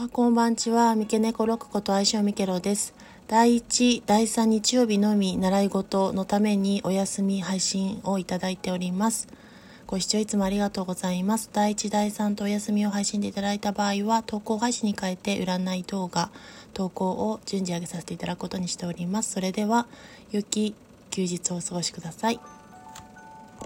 あこんばんちは、三毛猫六子と愛称ミケロです。第1、第3日曜日のみ習い事のためにお休み配信をいただいております。ご視聴いつもありがとうございます。第1、第3とお休みを配信でいただいた場合は、投稿配信に変えて占い動画、投稿を順次上げさせていただくことにしております。それでは、良き休日をお過ごしください。